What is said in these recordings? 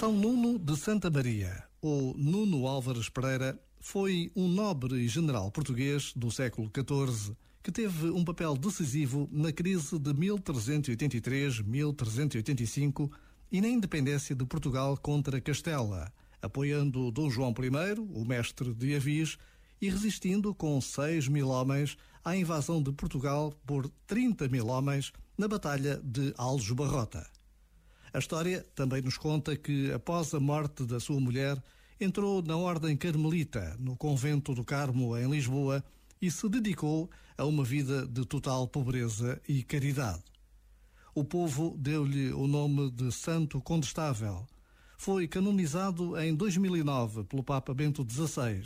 São Nuno de Santa Maria, ou Nuno Álvares Pereira, foi um nobre general português do século XIV que teve um papel decisivo na crise de 1383-1385 e na independência de Portugal contra Castela, apoiando Dom João I, o mestre de Avis, e resistindo com 6 mil homens à invasão de Portugal por 30 mil homens na Batalha de Aljubarrota. A história também nos conta que, após a morte da sua mulher, entrou na Ordem Carmelita, no Convento do Carmo, em Lisboa, e se dedicou a uma vida de total pobreza e caridade. O povo deu-lhe o nome de Santo Condestável. Foi canonizado em 2009 pelo Papa Bento XVI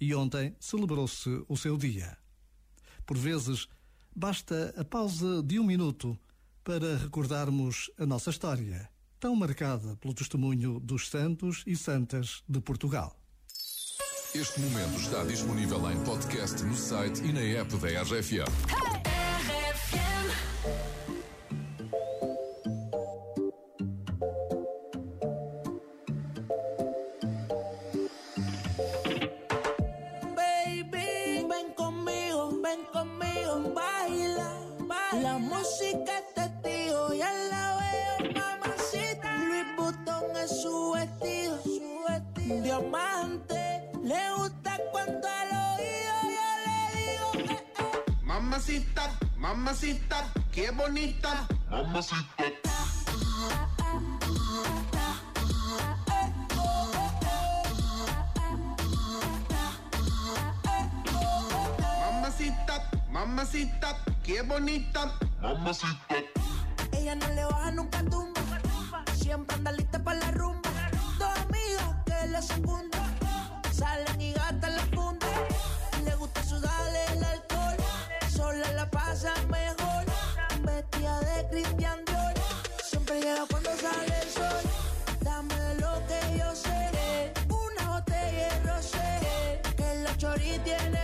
e ontem celebrou-se o seu dia. Por vezes, basta a pausa de um minuto para recordarmos a nossa história, tão marcada pelo testemunho dos santos e santas de Portugal. Este momento está disponível em podcast no site e na app da RFM. Mamacita, mamacita, qué bonita. Mamacita, mamacita, qué bonita. Ella no le baja nunca tumba, siempre anda lista para la rumba. Dos amigas que la secundan, tiene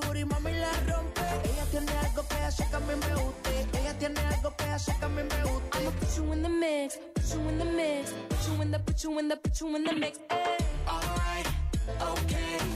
booty mami la rompe. Ella tiene algo que hace que a mí me guste. Ella tiene algo que hace que a mí me guste. I'ma put you in the mix, put you in the mix, put you in the, put you in the, put you in the mix. Ay. Alright, okay.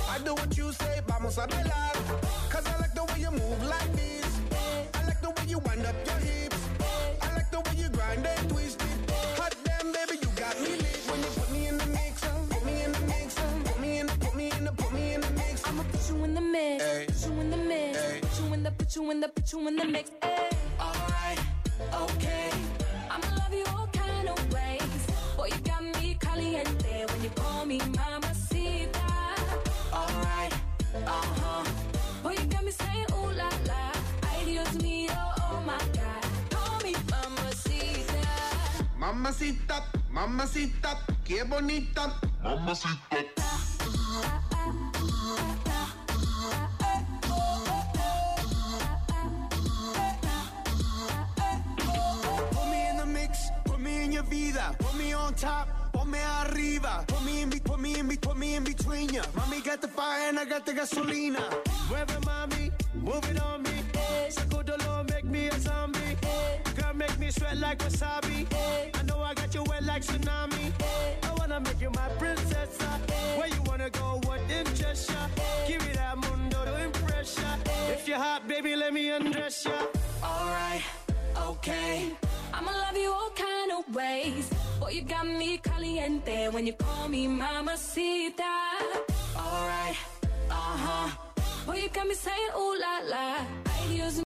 I do what you say, vamos a bailar. Cause I like the way you move like this. I like the way you wind up your hips. I like the way you grind and twist it. Hot damn, baby, you got me lit when you put me in the mix. Put me in the mix. Put me in the, put me in the, put me in the mix. I'ma put you in the mix, Ay. put you in the mix, Ay. put you in the, put you in the, put you in the mix. Ay. Alright, okay. I'ma love you all kind of ways. Boy, you got me caliente me saying ooh la la. Ay Dios mío, oh my God. Call me mamacita. Mamacita, mamacita, qué bonita. Put me in the mix, put me in your vida. Put me on top, put me arriba. Put me in, be- put me in, be- put me in between ya. Mommy got the fire and I got the gasolina. Mami, move it on me. Eh. Sacudo lo make me a zombie. Eh. Girl make me sweat like wasabi. Eh. I know I got you wet like tsunami. I wanna make you my princess. Where you wanna go? What interests ya? Give me that mundo to impress ya. If you're hot, baby, let me undress ya. alright, okay. I'ma love you all kind of ways. You got me caliente when you call me mamacita. Alright, Uh huh. Boy, you got me saying ooh la la. Ay Dios